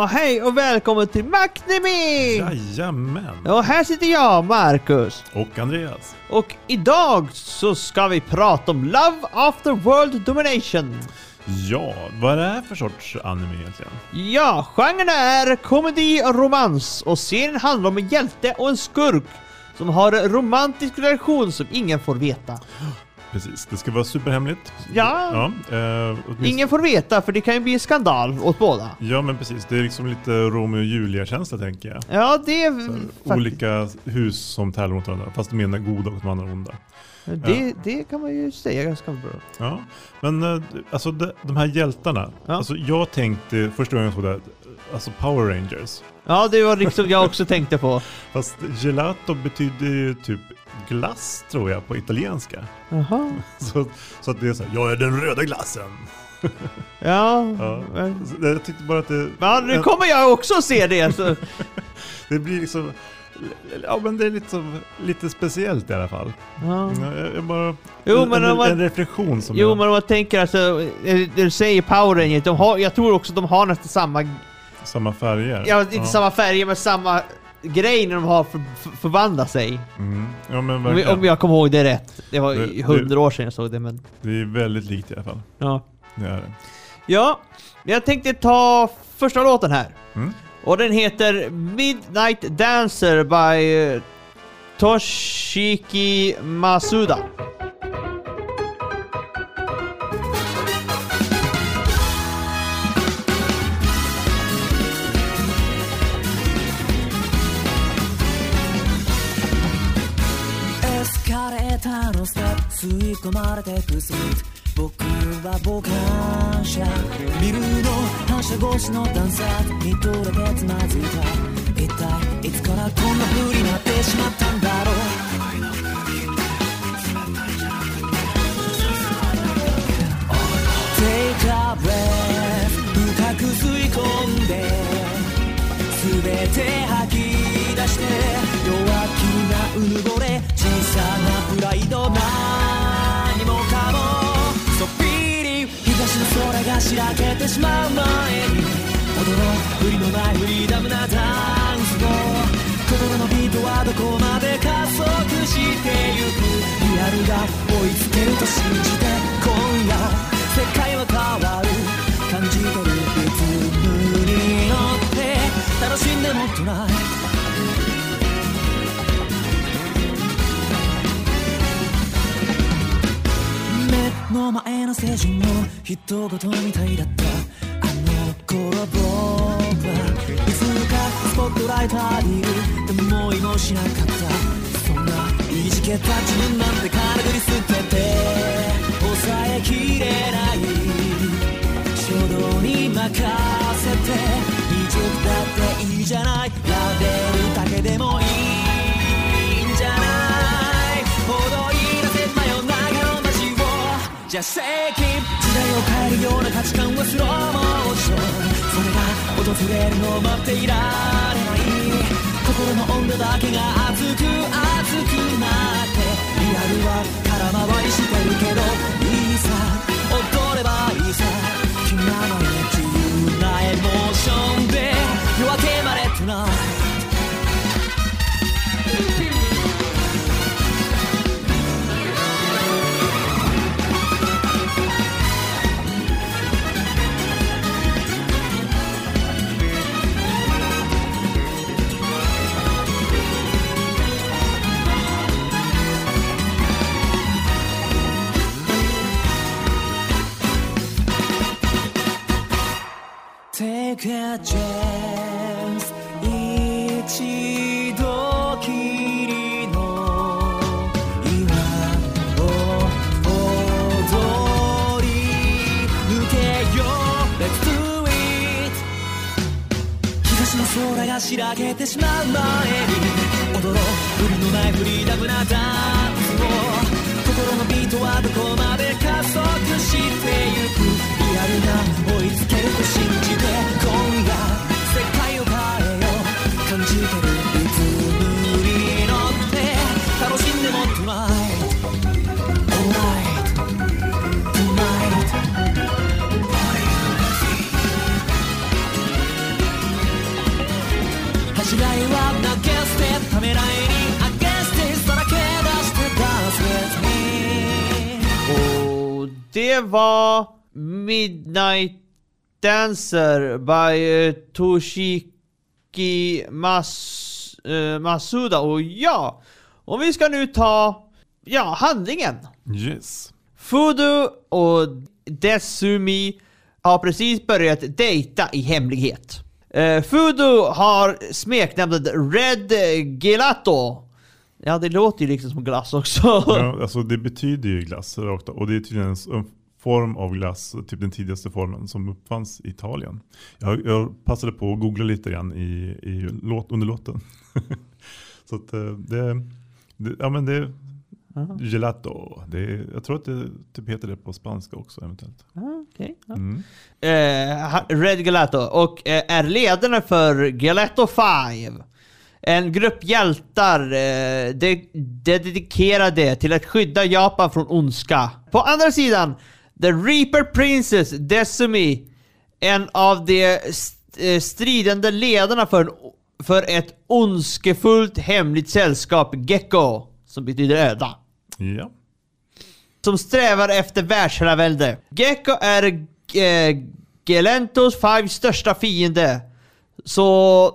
Ja, hej och välkommen till Macnemi! Jajamän! Och här sitter jag, Marcus. Och Andreas. Och idag så ska vi prata om Love After World Domination. Ja, vad är det här för sorts anime egentligen? Ja, genren är komedi och romans och serien handlar om en hjälte och en skurk som har en romantisk relation som ingen får veta. Precis, det ska vara superhemligt. Ja. ja eh, Ingen får veta för det kan ju bli skandal åt båda. Ja men precis, det är liksom lite Romeo och Julia-känsla tänker jag. Ja, det är här, olika hus som tävlar mot varandra, fast de ena är goda och de andra onda. Det, det kan man ju säga ganska bra. Ja, men eh, alltså de, de här hjältarna. Ja. Alltså jag tänkte första gången jag såg det, alltså Power Rangers. Ja, det var liksom jag också tänkte på. Fast gelato betyder ju typ glass tror jag på italienska. Jaha. Så, så att det är så här, jag är den röda glassen. Ja. Ja. Jag tyckte bara att det, Ja, nu kommer jag också se det. Så. det blir liksom, ja men det är lite, så, lite speciellt i alla fall. Ja. Ja, Jag, bara, Jo, en, men en, man- en reflektion som Jo, jag, men om man tänker alltså, du säger Power Rangers, de har, jag tror också de har nästan samma, samma färger. ja inte samma färger men samma grej när de har för, för, förvandlat sig. Mm. Ja men Om, om jag kommer ihåg det rätt. Det var hundra år sedan jag såg det men, Det är väldigt likt i alla fall. ja. Det är det. Ja, jag tänkte ta första låten här. Mm. Och den heter Midnight Dancer by Toshiki Masuda. のステップ吸い込まれてくスイート僕は傍観者。ビルの反射越しの段差。見とれてつまずいた。一体いつからこんな風になってしまったんだろう。の空がしらけてしまう前に踊ろう振りのないフリーダムなダンスを心のビートはどこまで加速してゆく。リアルが追いつけると信じて今夜世界は変わる。感じてるリズムに乗って楽しんでもっとない。の前の青春の一言みたいだったあの頃僕はいつかスポットライト浴びる。思いもしなかった。そんないじけた。自分なんて軽くり捨てて抑えきれない衝動に任せて20だっていいじゃないじゃあ世紀時代を変えるような価値観はスローモーション。それが訪れるのを待っていられない。心の温度だけが熱く熱くなってリアルは空回りしてるけどいいさ。踊ればいいさ。気ままに自由な。エモーション。空がしらけてしまう前に踊ろう無理のないフリーダムなダンスを。心のビートはどこまで加速してゆく。リアルが det var Midnight Dancer by eh, Toshiki Mas, eh, Masuda. Och ja, om vi ska nu ta ja, handlingen. Yes. Fudu och Desumi har precis börjat dejta i hemlighet. Uh, Fudu har smeknamnet Red Gelato. Ja, det låter ju liksom som glass också. Ja, alltså det betyder ju glass rakt och det är tydligen en form av glass, typ den tidigaste formen som uppfanns i Italien. Jag, jag passade på att googla lite grann i, i låt, under låten. Så att eh, det, det, ja men det Gelato. Det är, jag tror att det typ heter det på spanska också eventuellt. Ah, okej, ja. Mm. Eh, Red Gelato och eh, är ledare för Gelato 5. En grupp hjältar eh, de, dedikerade till att skydda Japan från ondska. På andra sidan, The Reaper Princess Desumi, en av de st- eh, stridande ledarna för, för ett ondskefullt hemligt sällskap, Gecko, som betyder öda Ja. som strävar efter världsherravälde. Gecko är eh, Gelentos five största fiende. Så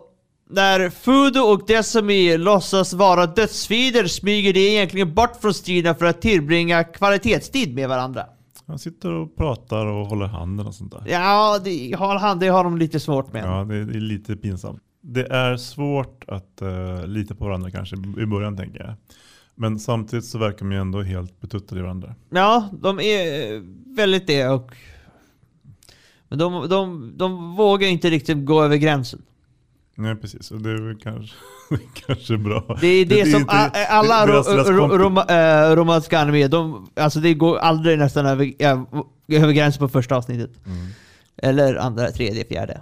när Fudo och Desami låtsas vara dödsfiender smyger de egentligen bort från striden för att tillbringa kvalitetstid med varandra. Han sitter och pratar och håller handen och sånt där. Ja, det har, han, det har de lite svårt med. Ja, det är, det är lite pinsamt. Det är svårt att uh, lita på varandra kanske i början tänker jag. Men samtidigt så verkar de ju ändå helt betuttade i varandra. Ja, de är eh, väldigt det och... Men de, de, de vågar inte riktigt gå över gränsen. Nej precis, och det är väl kanske, kanske bra. Det är det, som inte- alla det- ro, ro, rom, äh, romantiska anime, de, alltså det går aldrig nästan över, över gränsen på första avsnittet. Mm, Eller andra, tredje, fjärde.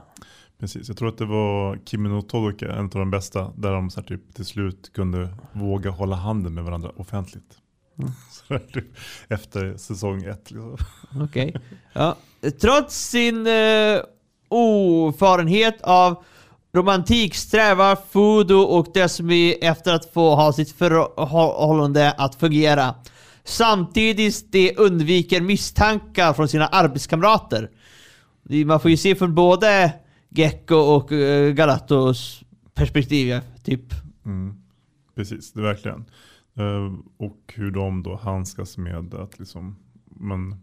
precis, jag tror att det var Kimi no Todoke, en av de bästa, där de så typ till slut kunde våga hålla handen med varandra offentligt. Mm. Så typ efter säsong ett. Liksom. Okej. Ja. Trots sin uh, ofarenhet av romantik strävar Fudo och Desmi efter att få ha sitt förhållande att fungera. Samtidigt de undviker misstankar från sina arbetskamrater. Man får ju se från både Gecko och uh, Galatos perspektiv, typ. Mm. Precis, det verkligen. Eh, och hur de då handskas med att liksom, men,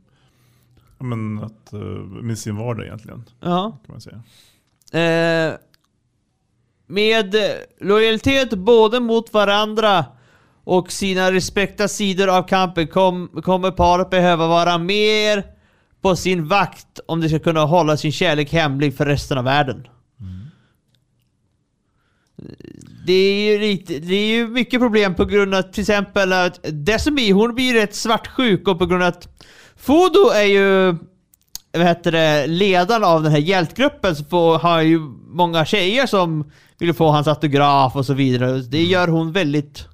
men att, eh, med sin vardag egentligen, Ja. kan man säga. Eh, med lojalitet både mot varandra och sina respekta sidor av kampen kom, kommer paret behöva vara mer på sin vakt om de ska kunna hålla sin kärlek hemlig för resten av världen. Det är ju lite, det är ju mycket problem på grund av till exempel att Desimi, hon blir rätt svartsjuk och på grund av att Fodo är ju vad heter det, ledaren av den här hjältgruppen så får, har ju många tjejer som vill få hans autograf och så vidare. Det gör hon väldigt...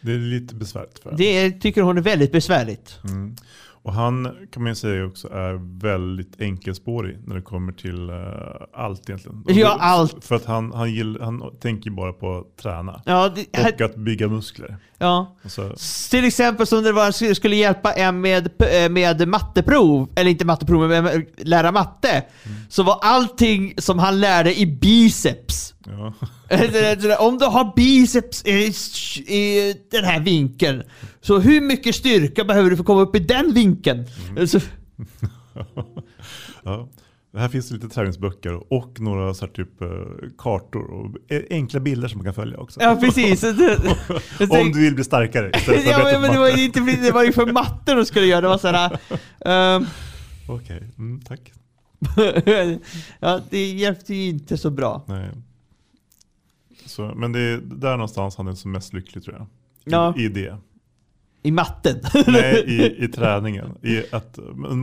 Det är lite besvärligt för henne. Det tycker hon är väldigt besvärligt. Mm. Och han kan man ju säga också är väldigt enkelspårig när det kommer till eh, allt egentligen. Ja, allt. För att han, han, gill, han tänker bara på att träna. Ja, det, Och att bygga muskler. ja. Alltså, Till exempel som det var, skulle hjälpa en med, med matteprov, eller inte matteprov, men med lära matte. Så var allting som han lärde i biceps. Ja. Om du har biceps i, i den här vinkeln, så hur mycket styrka behöver du för att komma upp i den vinkeln? Så, ja. Här finns det lite träningsböcker och några så typ eh, kartor och e- enkla bilder som man kan följa också. ja, precis. Om du vill bli starkare istället för ja, men det var inte det var ju för matte de skulle göra. Det var såhär... ehm, Okej, mm, tack. ja, det hjälpte ju inte så bra. Nej. Så, men det är där någonstans han är som mest lycklig tror jag. I, Ja. I det. I matten. Nej, i, i träningen. I att,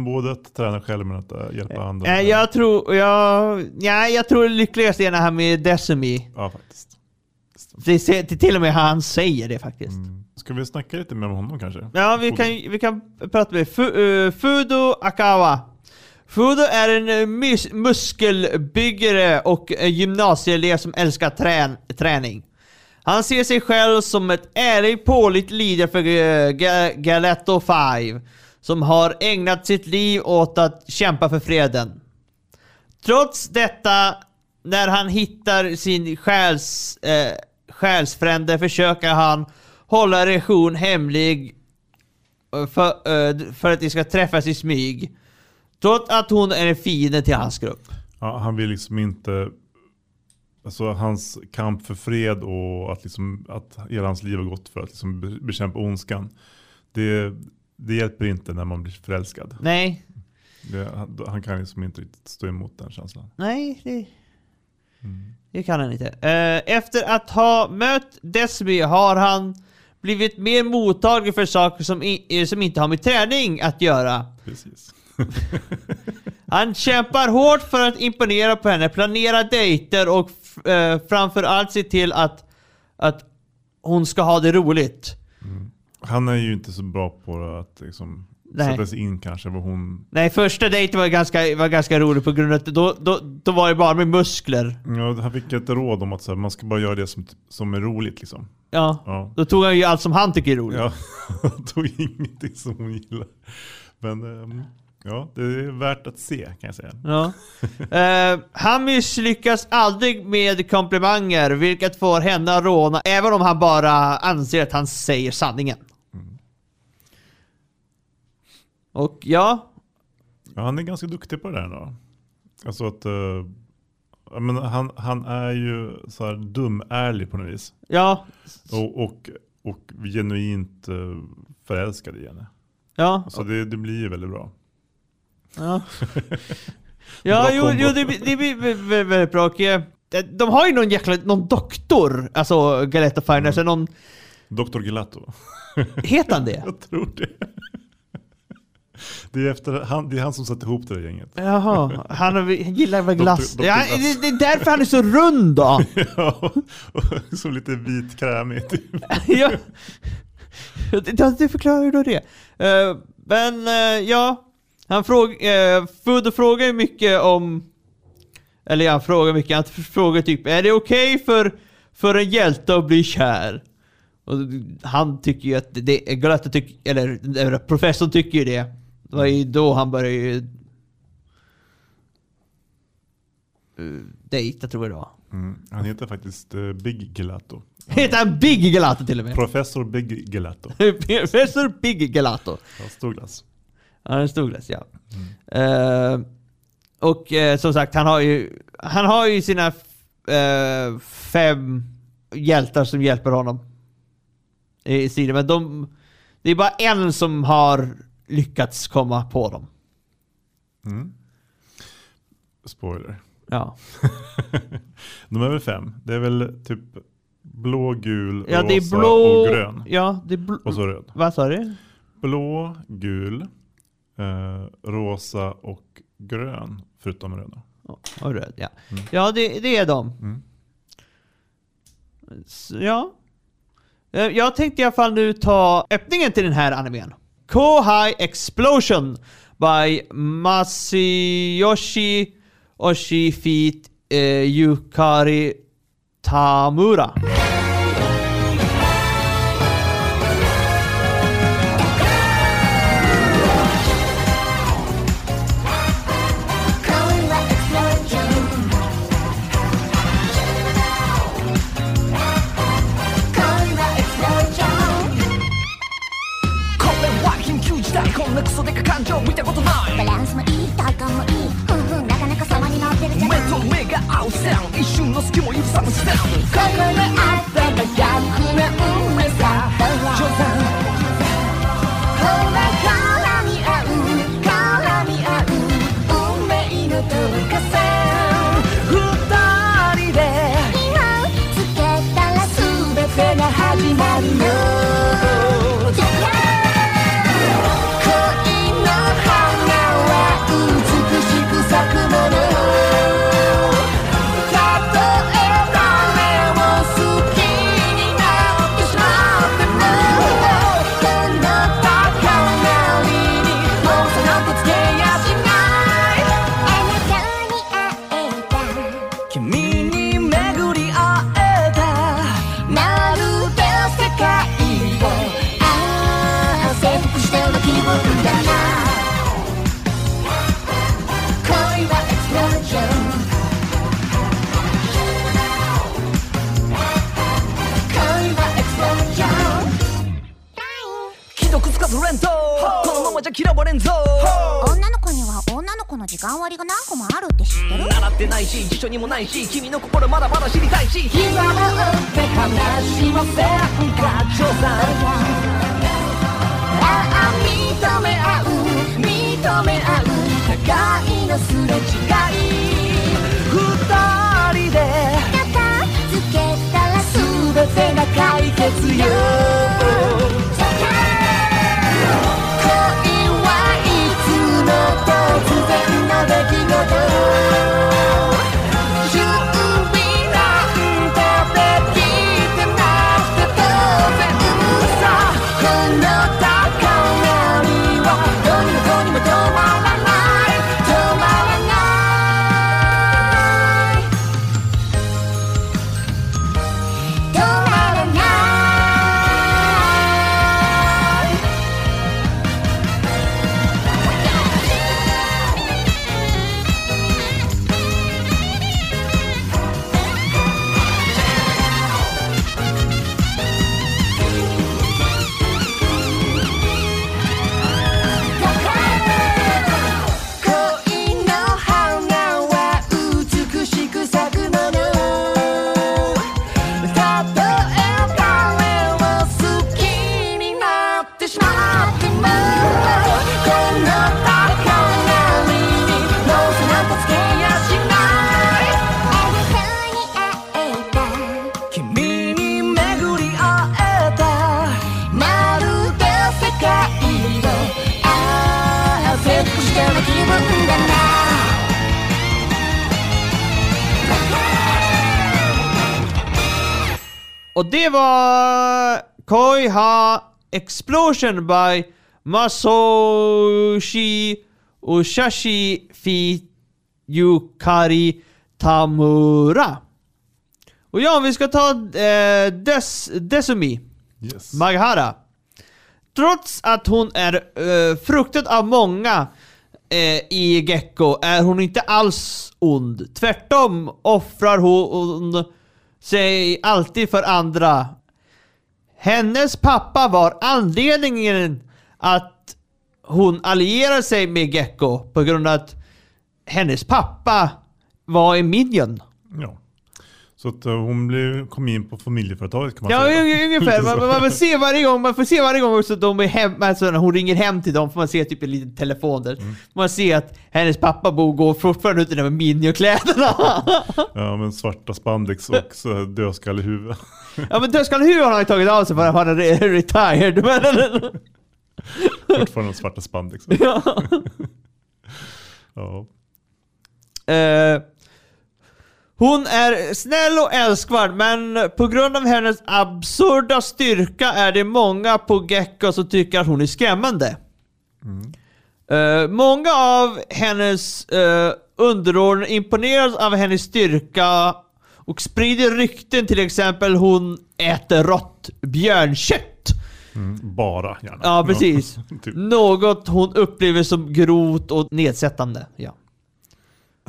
både att träna själv men att äh, hjälpa andra. Eh, jag tror... Jag, ja, jag tror lyckligast är det här med Decimi. Ja, faktiskt. Det, det, till och med han säger det faktiskt. Mm. Ska vi snacka lite om honom kanske? Ja, vi kan, vi kan prata med eh, Fudo Akawa. Frodo är en eh, mus- muskelbyggare och eh, gymnasieelev som älskar trän- träning. Han ser sig själv som ett ärligt pålitligt leader för eh, Ga- Galetto 5 som har ägnat sitt liv åt att kämpa för freden. Trots detta, när han hittar sin själs, eh, själsfrände försöker han hålla relation hemlig eh, för, eh, för att de ska träffas i smyg. Trots att hon är en fiende till hans grupp. Ja, han vill liksom inte, alltså hans kamp för fred och att, liksom, att hela hans liv har gått för att liksom be- bekämpa ondskan. Det, det hjälper inte när man blir förälskad. Nej, Det, han, han kan liksom inte riktigt stå emot den känslan. nej, det, det kan han inte. Eh, efter att ha mött Desmi har han blivit mer mottaglig för saker som, i, som inte har med träning att göra. Precis. Han kämpar hårt för att imponera på henne, planera dejter och eh, framförallt se till att, att hon ska ha det roligt. Han är ju inte så bra på att liksom, Nej. sätta sig in kanske vad hon... Nej, första dejten var ganska, var ganska rolig på grund av att då, då, då var det bara med muskler. Ja, han fick ett råd om att så här, man ska bara göra det som, som är roligt. Liksom. Ja. Ja. Då tog han ju allt som han tycker är roligt. Ja, han tog ingenting som hon gillar. Men ehm, ja, det är värt att se kan jag säga. Ja. Eh, han misslyckas aldrig med komplimanger, vilket får henne att råna, även om han bara anser att han säger sanningen. Och ja, Ja, han är ganska duktig på det där då. Alltså att, eh, menar, han, han är ju så här dum-ärlig på något vis. ja, Och, och, och genuint eh, förälskad i henne. ja. Så det, det blir ju väldigt bra. Ja, ja jo, jo det, det blir vä- vä- väldigt bra. Eh, de har ju någon jäkla, någon doktor, alltså Galetta Fine, alltså någon, Dr. Gelato. heter han det? Jag tror det. Det är, efter, han, det är han som satte ihop det där gänget. Jaha, han har- gillar väl glass. Doktor- Doktor Ja, det, det är därför han är så rund då. Ja, och så lite vit krämig. Typ. ja. Det, det förklarar ju då det. Eh, men eh, ja, han fråg, uh, Fudde frågar ju mycket om... Eller han frågar mycket. Han frågar typ, är det okej för, för en hjälte att bli kär? Och han tycker ju att det Galata tycker, eller eller professorn tycker ju det. Det var ju då han började ju... Uh, dejta tror jag det var. Mm. Han heter faktiskt eh, Big Gelato. Heter han Big Gelato till och med? Professor Big Gelato. Professor Big Gelato. Ja, stor glass. Ja, en stor glass, ja. Eh, och eh, som sagt, han har ju, han har ju sina eh, fem hjältar som hjälper honom. I sidan, men de, det är bara en som har lyckats komma på dem. Mm. Spoiler. Ja, De är väl fem? Det är väl typ blå, gul, ja rosa är blå... och grön. Ja, det är blå... Och så röd. Vad sa du? Blå, gul, eh, rosa och grön. Förutom röda. Och röd, ja. Ja, det, det är de. Mm. Så, ja. Eh, Jag tänkte i alla fall nu ta öppningen till den här animen. Kohai Explosion by Masayoshi Oshifit eh, Yukari Tamura. Chị Och det var Koiha Explosion by Masoshi Ushashi Fiyukari Tamura. Och ja, vi ska ta eh, Des, Desumi Yes. Maghara. Trots att hon är eh, fruktad av många eh, i Gecko är hon inte alls ond. Tvärtom offrar hon sig alltid för andra. Hennes pappa var anledningen att hon allierade sig med Gecko på grund av att hennes pappa var en minion. Ja. Så att eh, hon blev, kom in på familjeföretaget kan man Ja, säga. un- ungefär. Man, man, man, ser varje gång, man får se varje gång också att de är hem, alltså när hon ringer hem till dem får man se typ en liten telefon där. Man ser att hennes pappa bor går fortfarande ute där med miniokläderna. Ja, men svarta spandex och dödskallehuvud. ja men dödskallehuvud har han ju tagit av sig för att han är re- retired. Fortfarande svarta spandex. ja. Ja. Eh, hon är snäll och älskvärd, men på grund av hennes absurda styrka är det många på Gecko som tycker att hon är skrämmande. Eh, många av hennes uh, underordnade imponeras av hennes styrka och sprider rykten till exempel hon äter rått björnkött. Mm, bara gärna. Ja, precis. typ. Något hon upplever som grovt och nedsättande. Ja.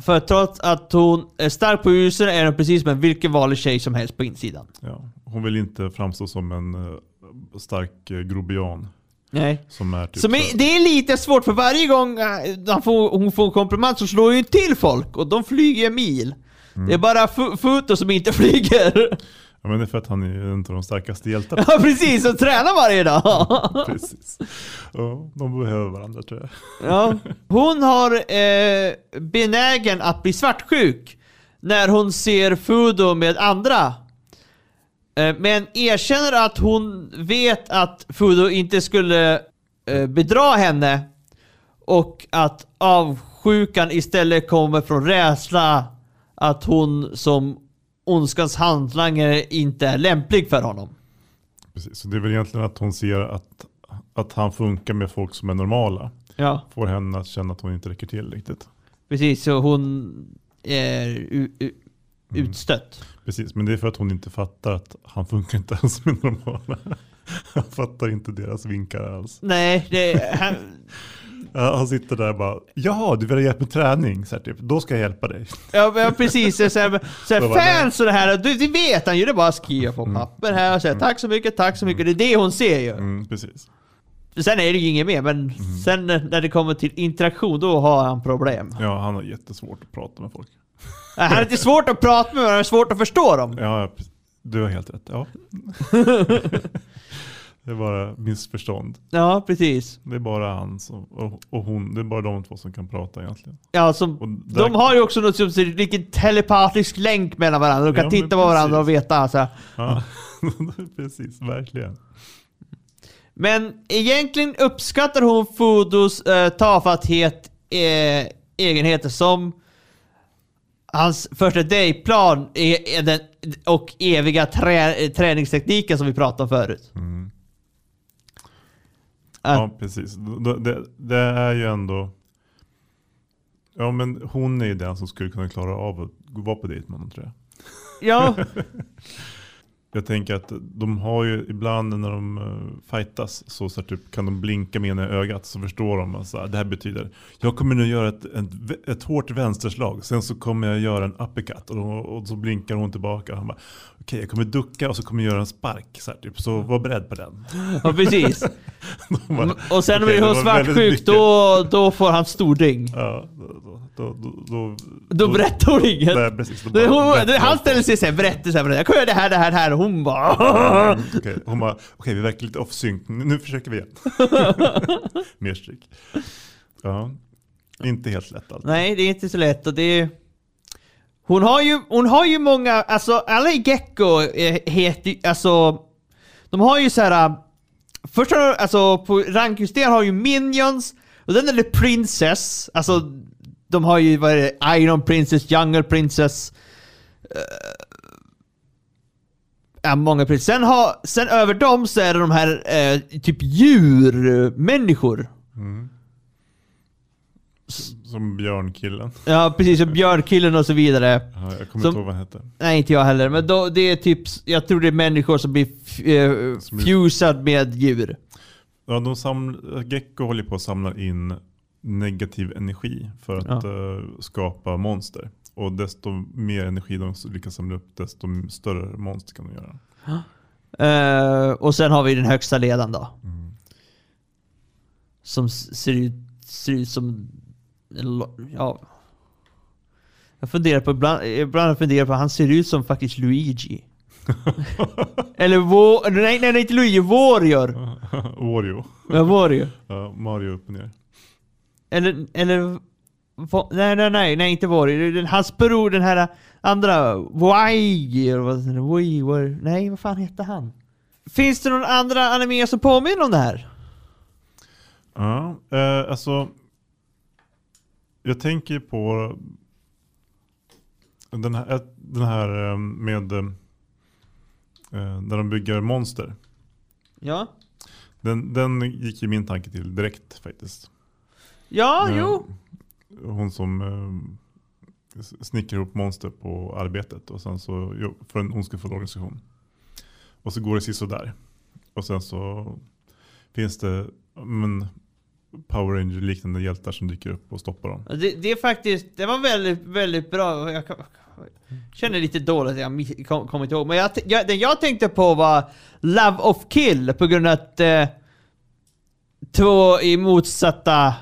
För trots att hon är stark på utsidan är hon precis som en vilken vanlig tjej som helst på insidan. Ja. Hon vill inte framstå som en eh, stark uh, grobian. Nej. Som är typ Så men, det är lite svårt för varje gång eh, han får, hon får en komplimang så slår ju till folk och de flyger en mil. Mm. Det är bara Futo som inte flyger. Ja, men det är för att han är en av de starkaste hjältarna. ja precis, och tränar varje dag. Precis. Ja, de behöver varandra tror jag. Ja. Hon har eh, benägen att bli svartsjuk när hon ser Fudo med andra. Eh, men erkänner att hon vet att Fudo inte skulle eh, bedra henne och att avsjukan istället kommer från rädsla att hon som ondskans hantlangare inte är lämplig för honom. Precis. Så det är väl egentligen att hon ser att, att han funkar med folk som är normala. Ja. Får henne att känna att hon inte räcker till riktigt. Precis, så hon är u- utstött. Precis, men det är för att hon inte fattar att han funkar inte alls med normala. Han fattar inte deras vinkar alls. Nej, det, han, Ja, Han sitter där och bara, jaha du vill ha hjälp med träning? Så här, typ, Då ska jag hjälpa dig. ja, ja precis. Så här, så här, fans och det här, det, det vet han ju. Det är bara att skriva på papper här och säga tack så mycket, tack så mycket. Det är det hon ser ju. Mm, precis. Sen är det ju inget mer, men sen när det kommer till interaktion, då har han problem. Ja, han har jättesvårt att prata med folk. Han har inte svårt att prata med, men han har svårt att förstå dem. Ja, du har helt rätt. Ja. det är bara missförstånd. Ja, precis. Det är bara han som, och, och hon, det är bara de två som kan prata egentligen. Ja, som, där- de har ju också något som ser vilken telepatisk länk mellan varandra. De kan Ja, titta på varandra och veta. Alltså. Ja, precis, verkligen. Men egentligen uppskattar hon Fudos eh, tafatthet, eh, egenheter som hans första dayplan är, är den, och eviga trä, träningstekniken som vi pratade om förut. Mm. Ja, precis. Det, det, det är ju ändå... Ja, men hon är ju den som skulle kunna klara av att vara på dejt med honom tror jag. Ja, Jag tänker att de har ju ibland när de uh, fightas så, så typ, kan de blinka med ena ögat så förstår de att så det här betyder jag kommer nu göra ett, ett, ett hårt vänsterslag sen så kommer jag göra en uppercut och, då, och så blinkar hon tillbaka. Han bara okej jag kommer ducka och så kommer jag göra en spark. Så, här, typ, så var beredd på den. ja precis. Bara, Och sen hon var väldigt svartsjuk, då, då får han stording. Ja, då, då, då, då, berättar hon inget. Nej, precis, då Det, bara hon, berättar det, han ställer sig såhär, berättar såhär, jag kommer göra det här, det här, det här och hon bara Mm, Okej, Hon bara, okej vi verkar lite off sync. Nu försöker vi igen. Mer stryk. Ja, inte helt lätt allt. Nej, det är inte så lätt och det är... Hon har ju, hon har ju många, alltså alla i Gecko eh, heter alltså... De har ju så här. Först har alltså på ranksystem har ju Minions, och sen är det Princess, alltså de har ju vad är det, Iron Princess, Jungle Princess. eh, Ja, många princess. Sen, har, sen över dem så är det de här eh, typ djurmänniskor. Som björnkillen. Ja precis, och björnkillen och så vidare. Ja, jag kommer Som- inte ihåg vad han hette. Nej, inte jag heller. Men då, det är typ, jag tror det är människor som blir eh, Som fusad med djur. Ja, de saml- Gecko håller på att samla in negativ energi för att eh, skapa monster. Och desto mer energi de lyckas samla upp, desto större monster kan de göra. Eh, och sen har vi den högsta ledaren då. Mm. Som ser ut, ser ut som... Ja. Jag funderar på, ibland, ibland funderar på, han ser ut som faktiskt Luigi. Eller Wo- nej, nej, nej, inte Luigi, Warrior. Wario. Ja, Warrior. Ja, Mario upp och ner. Eller, eller... Nej, nej, nej, nej, inte är den- Hans bror, den här andra... Wai, eller Nej, vad fan heter han? Finns det någon andra anime som påminner om det här? Ja, eh, alltså. Jag tänker på den här, den här eh, med eh, när de bygger monster. Ja. Den, den gick ju min tanke till direkt faktiskt. Ja, Eh, jo. Hon som eh, snickrar ihop monster på arbetet och sen så för en ondskefull organisation. Och så går det sådär. Och sen så finns det men, Power Ranger liknande hjältar som dyker upp och stoppar dem. Det, det är faktiskt, det var väldigt, väldigt bra. Jag känner lite dåligt att jag mi- kom, kommer inte ihåg. Men jag, jag, den jag tänkte på var Love of Kill på grund av att eh, två i motsatta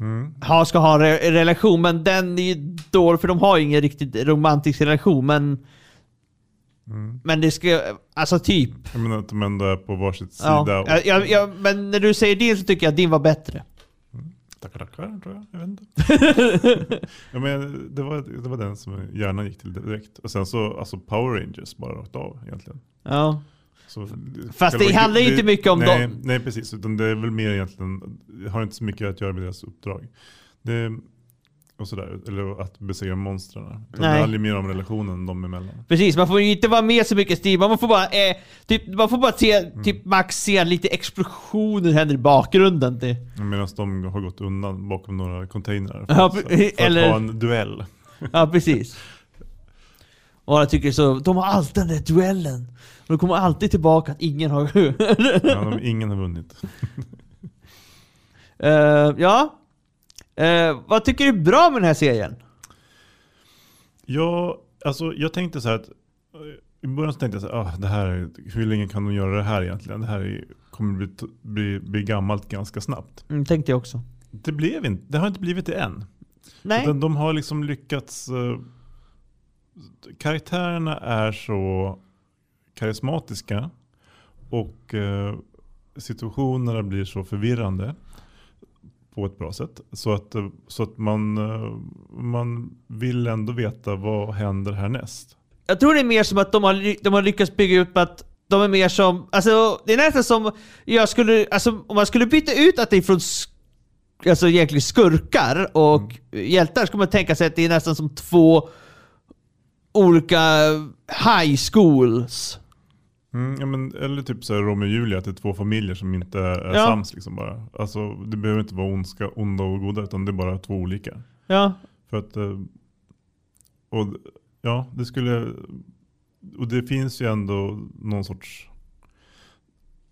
Mm. ha, ska ha en re, relation. Men den är ju dålig för de har ju ingen riktigt romantisk relation. Men, Mm. men det ska, alltså typ. Jag menar att de ändå är på varsitt Ja. sida. och- jag, jag, men när du säger din så tycker jag att din var bättre. Tackar, tackar, tror jag. Jag vet inte. ja, men det, var, det var den som hjärnan gick till direkt. Och sen så, alltså Power Rangers bara rakt av egentligen. Ja. Så, Fast det handlar ju inte mycket om nej, dem. Nej, precis. Utan det är väl mer egentligen, det har inte så mycket att göra med deras uppdrag. Det, och sådär, eller att besegra monstren. Det handlar mer om relationen dem emellan. Precis, man får ju inte vara med så mycket Steve, man får bara, eh, typ, man får bara se, Mm. typ max se lite explosioner händer i bakgrunden. Medan de har gått undan bakom några containrar för, Ja, för, för eller- att ha en duell. Ja, precis. Och jag tycker så, de har alltid den där duellen. Och de kommer alltid tillbaka att ingen har... Ja, de, ingen har vunnit. Eh, ja. Eh, vad tycker du är bra med den här serien? Ja, alltså jag tänkte så här att eh, i början så tänkte jag så här, ah, det här, är- hur länge kan de göra det här egentligen? Det här är, kommer bli, bli, bli gammalt ganska snabbt. Mm, tänkte jag också. Det, blev inte, det har inte blivit det än. Nej. Utan de har liksom lyckats, karaktärerna är så karismatiska och eh, situationerna blir så förvirrande på ett bra sätt. Så att, eh, så att man, eh, man vill ändå veta vad händer härnäst. Jag tror det är mer som att de har, de har lyckats bygga upp att de är mer som, alltså det är nästan som jag skulle, alltså om man skulle byta ut att det är från alltså egentligen skurkar och hjältar skulle man tänka sig att det är nästan som två olika high schools. Mm, ja, men, eller typ så här Romeo och Julia, att det är två familjer som inte är Ja. sams. Liksom bara. Alltså, det behöver inte vara ondska, onda och goda, utan det är bara två olika. Ja. För att, eh, och ja, det skulle, och det finns ju ändå någon sorts,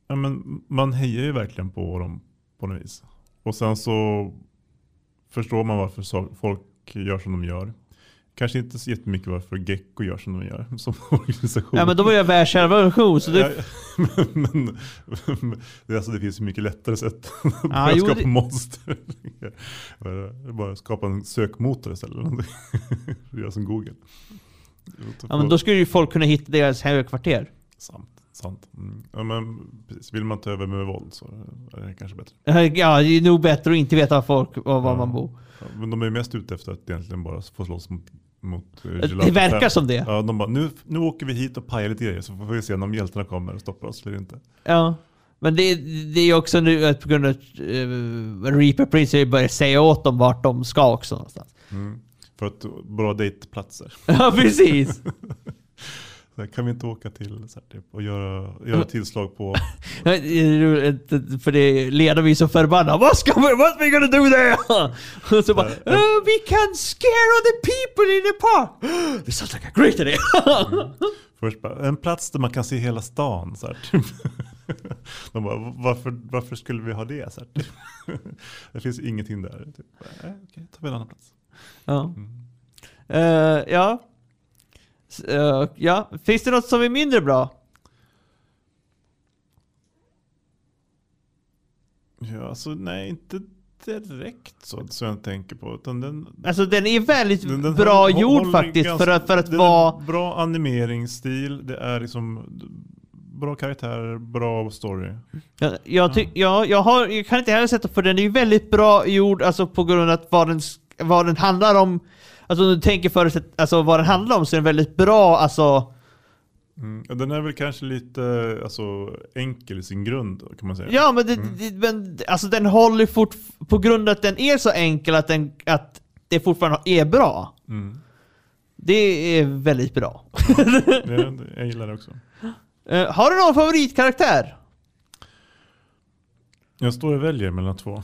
ja men man hejar ju verkligen på dem på något vis. Och sen så förstår man varför folk gör som de gör. Kanske inte så jättemycket varför Gecko gör som de gör som organisation. ja men de är ju världsrevolution så det... Ja, men, men det, alltså, det finns ju mycket lättare sätt att jo, skapa det- monster. bara, skapa en sökmotor istället. Göra som Google. Ja men då skulle ju folk kunna hitta deras högkvarter. Sant. sant. Mm. Ja, men, precis. Vill man ta över med våld så är det kanske bättre. Ja, det är nog bättre att inte veta var folk och var Ja. man bor. Ja, men de är mest ute efter att egentligen bara få slåss mot, mot eh, Det gelato. verkar som det. Ja, de bara, nu, nu åker vi hit och pajar lite grejer så får vi se om hjältarna kommer och stoppar oss eller inte. Ja. Men det, det är också nu att på grund av uh, Reaper Prince börjat säga åt dem vart de ska också någonstans. Mm. För att bra dejtplatser. Ja, precis. Här, kan vi inte åka till så här, typ, och göra, göra tillslag på... För det leder vi så förbannade. Vad ska vi, what we gonna do there? Och så bara, oh, we can scare the people in the park. This sounds like a great idea. Först bara, en plats där man kan se hela stan. Så här, typ. De bara, varför, varför skulle vi ha det? Så här, typ. Det finns ingenting där. Typ. Äh, okej, tar vi en annan plats. Ja. Eh, ja. S- eh, ja. Finns det något som är mindre bra? Ja, alltså nej, inte direkt så, så jag tänker på. Utan den, Alltså den är väldigt den, den bra gjord faktiskt ganska- för att, för att vara... Bra animeringsstil, det är liksom bra karaktärer, bra story. Jag, jag, ty, ja, jag, har, jag kan inte heller sätta för den är ju väldigt bra gjord alltså på grund av att vad den, vad den handlar om. Alltså om du tänker förutsätt, alltså vad den handlar om så är den väldigt bra alltså. Mm. ja, Den är väl kanske lite alltså, enkel i sin grund kan man säga. Ja men, det, det, men alltså den håller fort på grund av att den är så enkel att, den, att det fortfarande är bra. Mm. Det är väldigt bra. Det, jag gillar det också. Eh, har du någon favoritkaraktär? Jag står och väljer mellan två.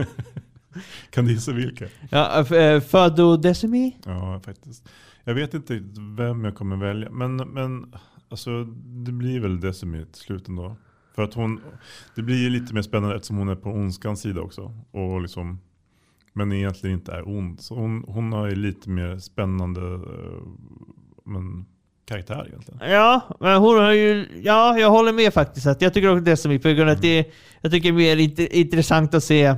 kan du gissa vilka? Ja, uh, Födo Decimi? Ja, faktiskt. Jag vet inte vem jag kommer välja. Men, men alltså, det blir väl Decimi till slut ändå. För att hon, det blir ju lite mer spännande eftersom hon är på ondskans sida också. Och liksom, men egentligen inte är ond. Så hon, hon har ju lite mer spännande eh, men, karaktär egentligen. Ja, men hon har ju... Ja, jag håller med faktiskt. Att jag tycker också Decimi på grund av att det Jag tycker det är mer int- intressant att se...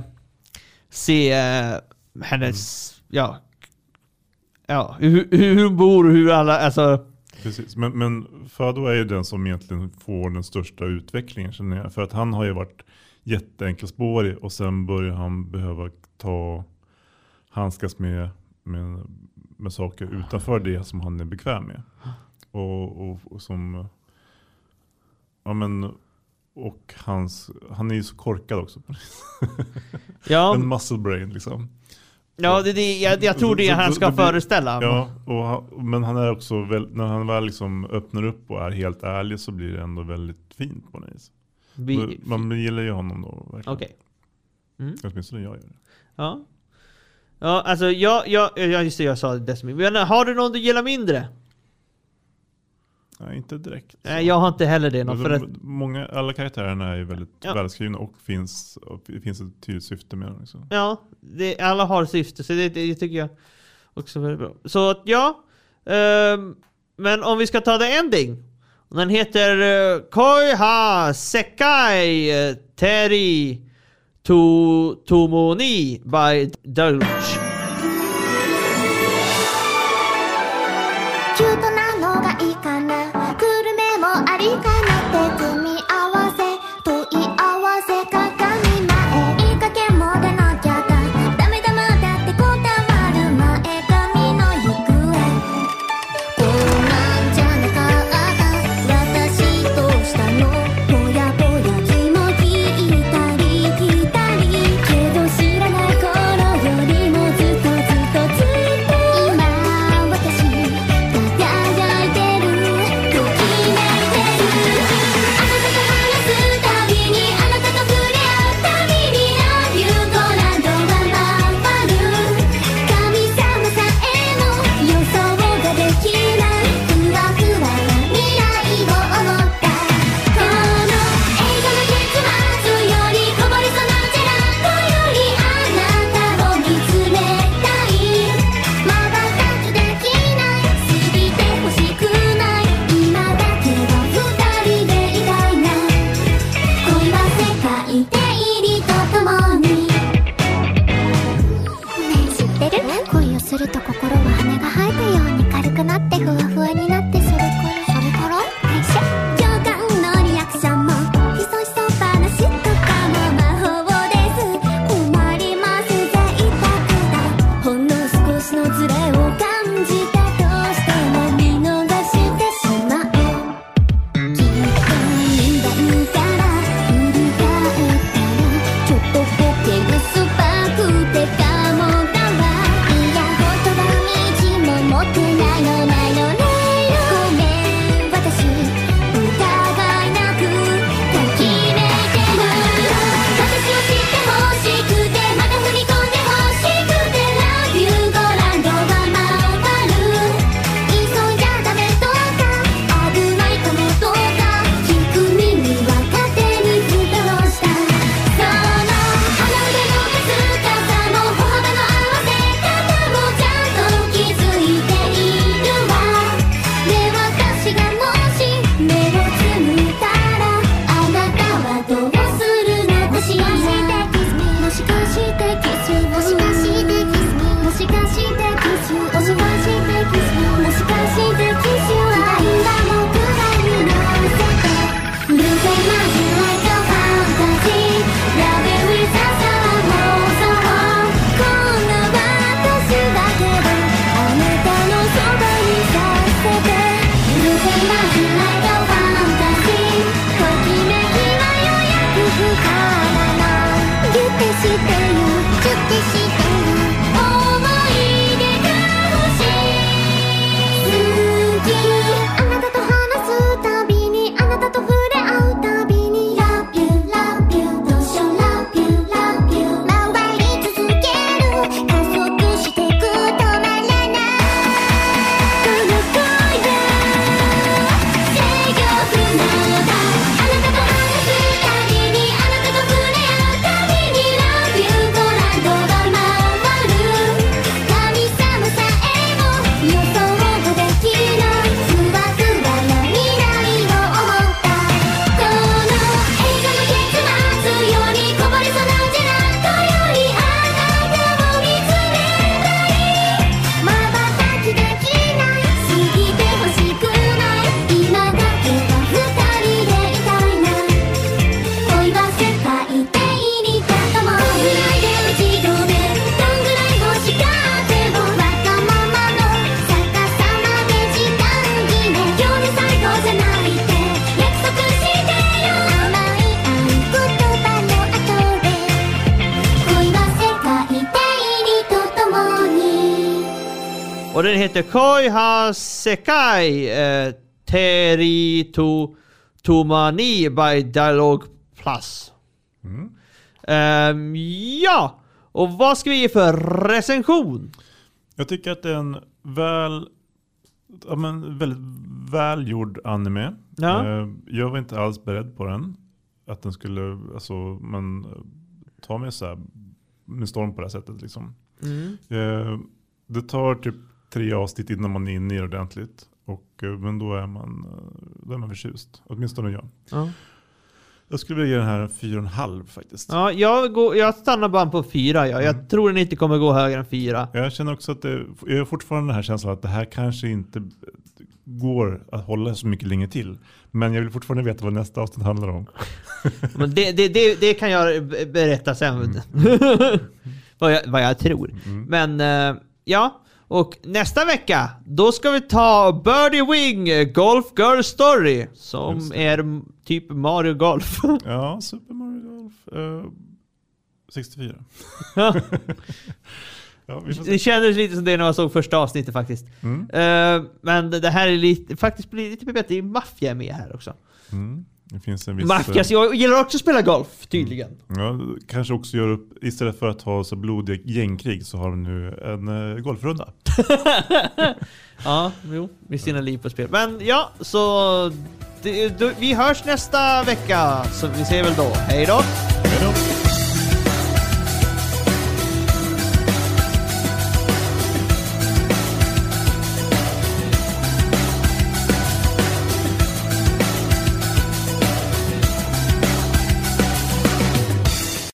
Se eh, hennes... Ja... Ja, hur, hur hon bor och hur alla... Alltså... Precis, men, men Fado är ju den som egentligen får den största utvecklingen känner jag. För att han har ju varit jätteenkelspårig och sen börjar han behöva ta handskas med, med, med saker utanför det som han är bekväm med. Och, och, och som... Ja men... Och hans, han är ju så korkad också. Ja, En muscle brain liksom. ja det, det, jag, jag tror det är han ska det föreställa. Ja, och men han är också, väl, när han väl liksom öppnar upp och är helt ärlig så blir det ändå väldigt fint på något vis. Vi, Man gillar ju honom då verkligen. Okej. Mm. Åtminstone jag gör det. Ja. Ja, alltså jag, jag, ja just det, jag sa Decimi. Men har du någon du gillar mindre? Nej, inte direkt. Nej, jag har inte heller det. Någon, alltså, många, alla karaktärerna är ju väldigt ja. välskrivna och finns, och finns ett tydligt syfte med dem. Liksom. Ja, det, alla har syfte, så det, det, tycker jag också är väldigt bra. Så ja, um, men om vi ska ta the ending. Den heter uh, Koiha Sekai eh, Teri to, Tomoni by Dolch. heter Koi Hasekai eh, Teritomani by Dialog Plus. Mm. Um, ja, och vad ska vi ge för recension? Jag tycker att det är en väl, ja, men väldigt välgjord anime. Ja. Uh, jag var inte alls beredd på den. Att den skulle, alltså, man eh, ta mig så här med storm på det här sättet. Liksom. Mm. Uh, det tar typ tre avsnitt innan man är inne i det ordentligt. Och, eh, men då är man, eh, då är man förtjust. Åtminstone jag. Ja. Jag skulle vilja ge den här fyra och en halv faktiskt. Ja, jag, går, jag stannar bara på fyra. Ja. Jag Mm. tror den inte kommer gå högre än fyra. Jag känner också att det, jag har fortfarande den här känslan att det här kanske inte går att hålla så mycket länge till. Men jag vill fortfarande veta vad nästa avsnitt handlar om. Men det, det, det, det kan jag be- berätta sen. vad, jag, vad jag tror. Mm. Men eh, ja, och nästa vecka då ska vi ta Birdie Wing Golf Girl Story. Som det. är typ Mario Golf. Ja, Super Mario Golf. eh, 64. ja, det kändes lite som det när man såg första avsnittet faktiskt. Mm. Eh, men det här är lite, faktiskt blir lite bättre. Mafia är med här också. Mm. Det finns en viss... Så jag gillar också att spela golf tydligen. Ja, kanske också gör upp, istället för att ha så blodiga gängkrig så har de nu en eh, golfrunda. Ja, jo, med sina liv på spel. Men ja, så det, då, vi hörs nästa vecka. Så vi ses väl då. Hej då! Hej då!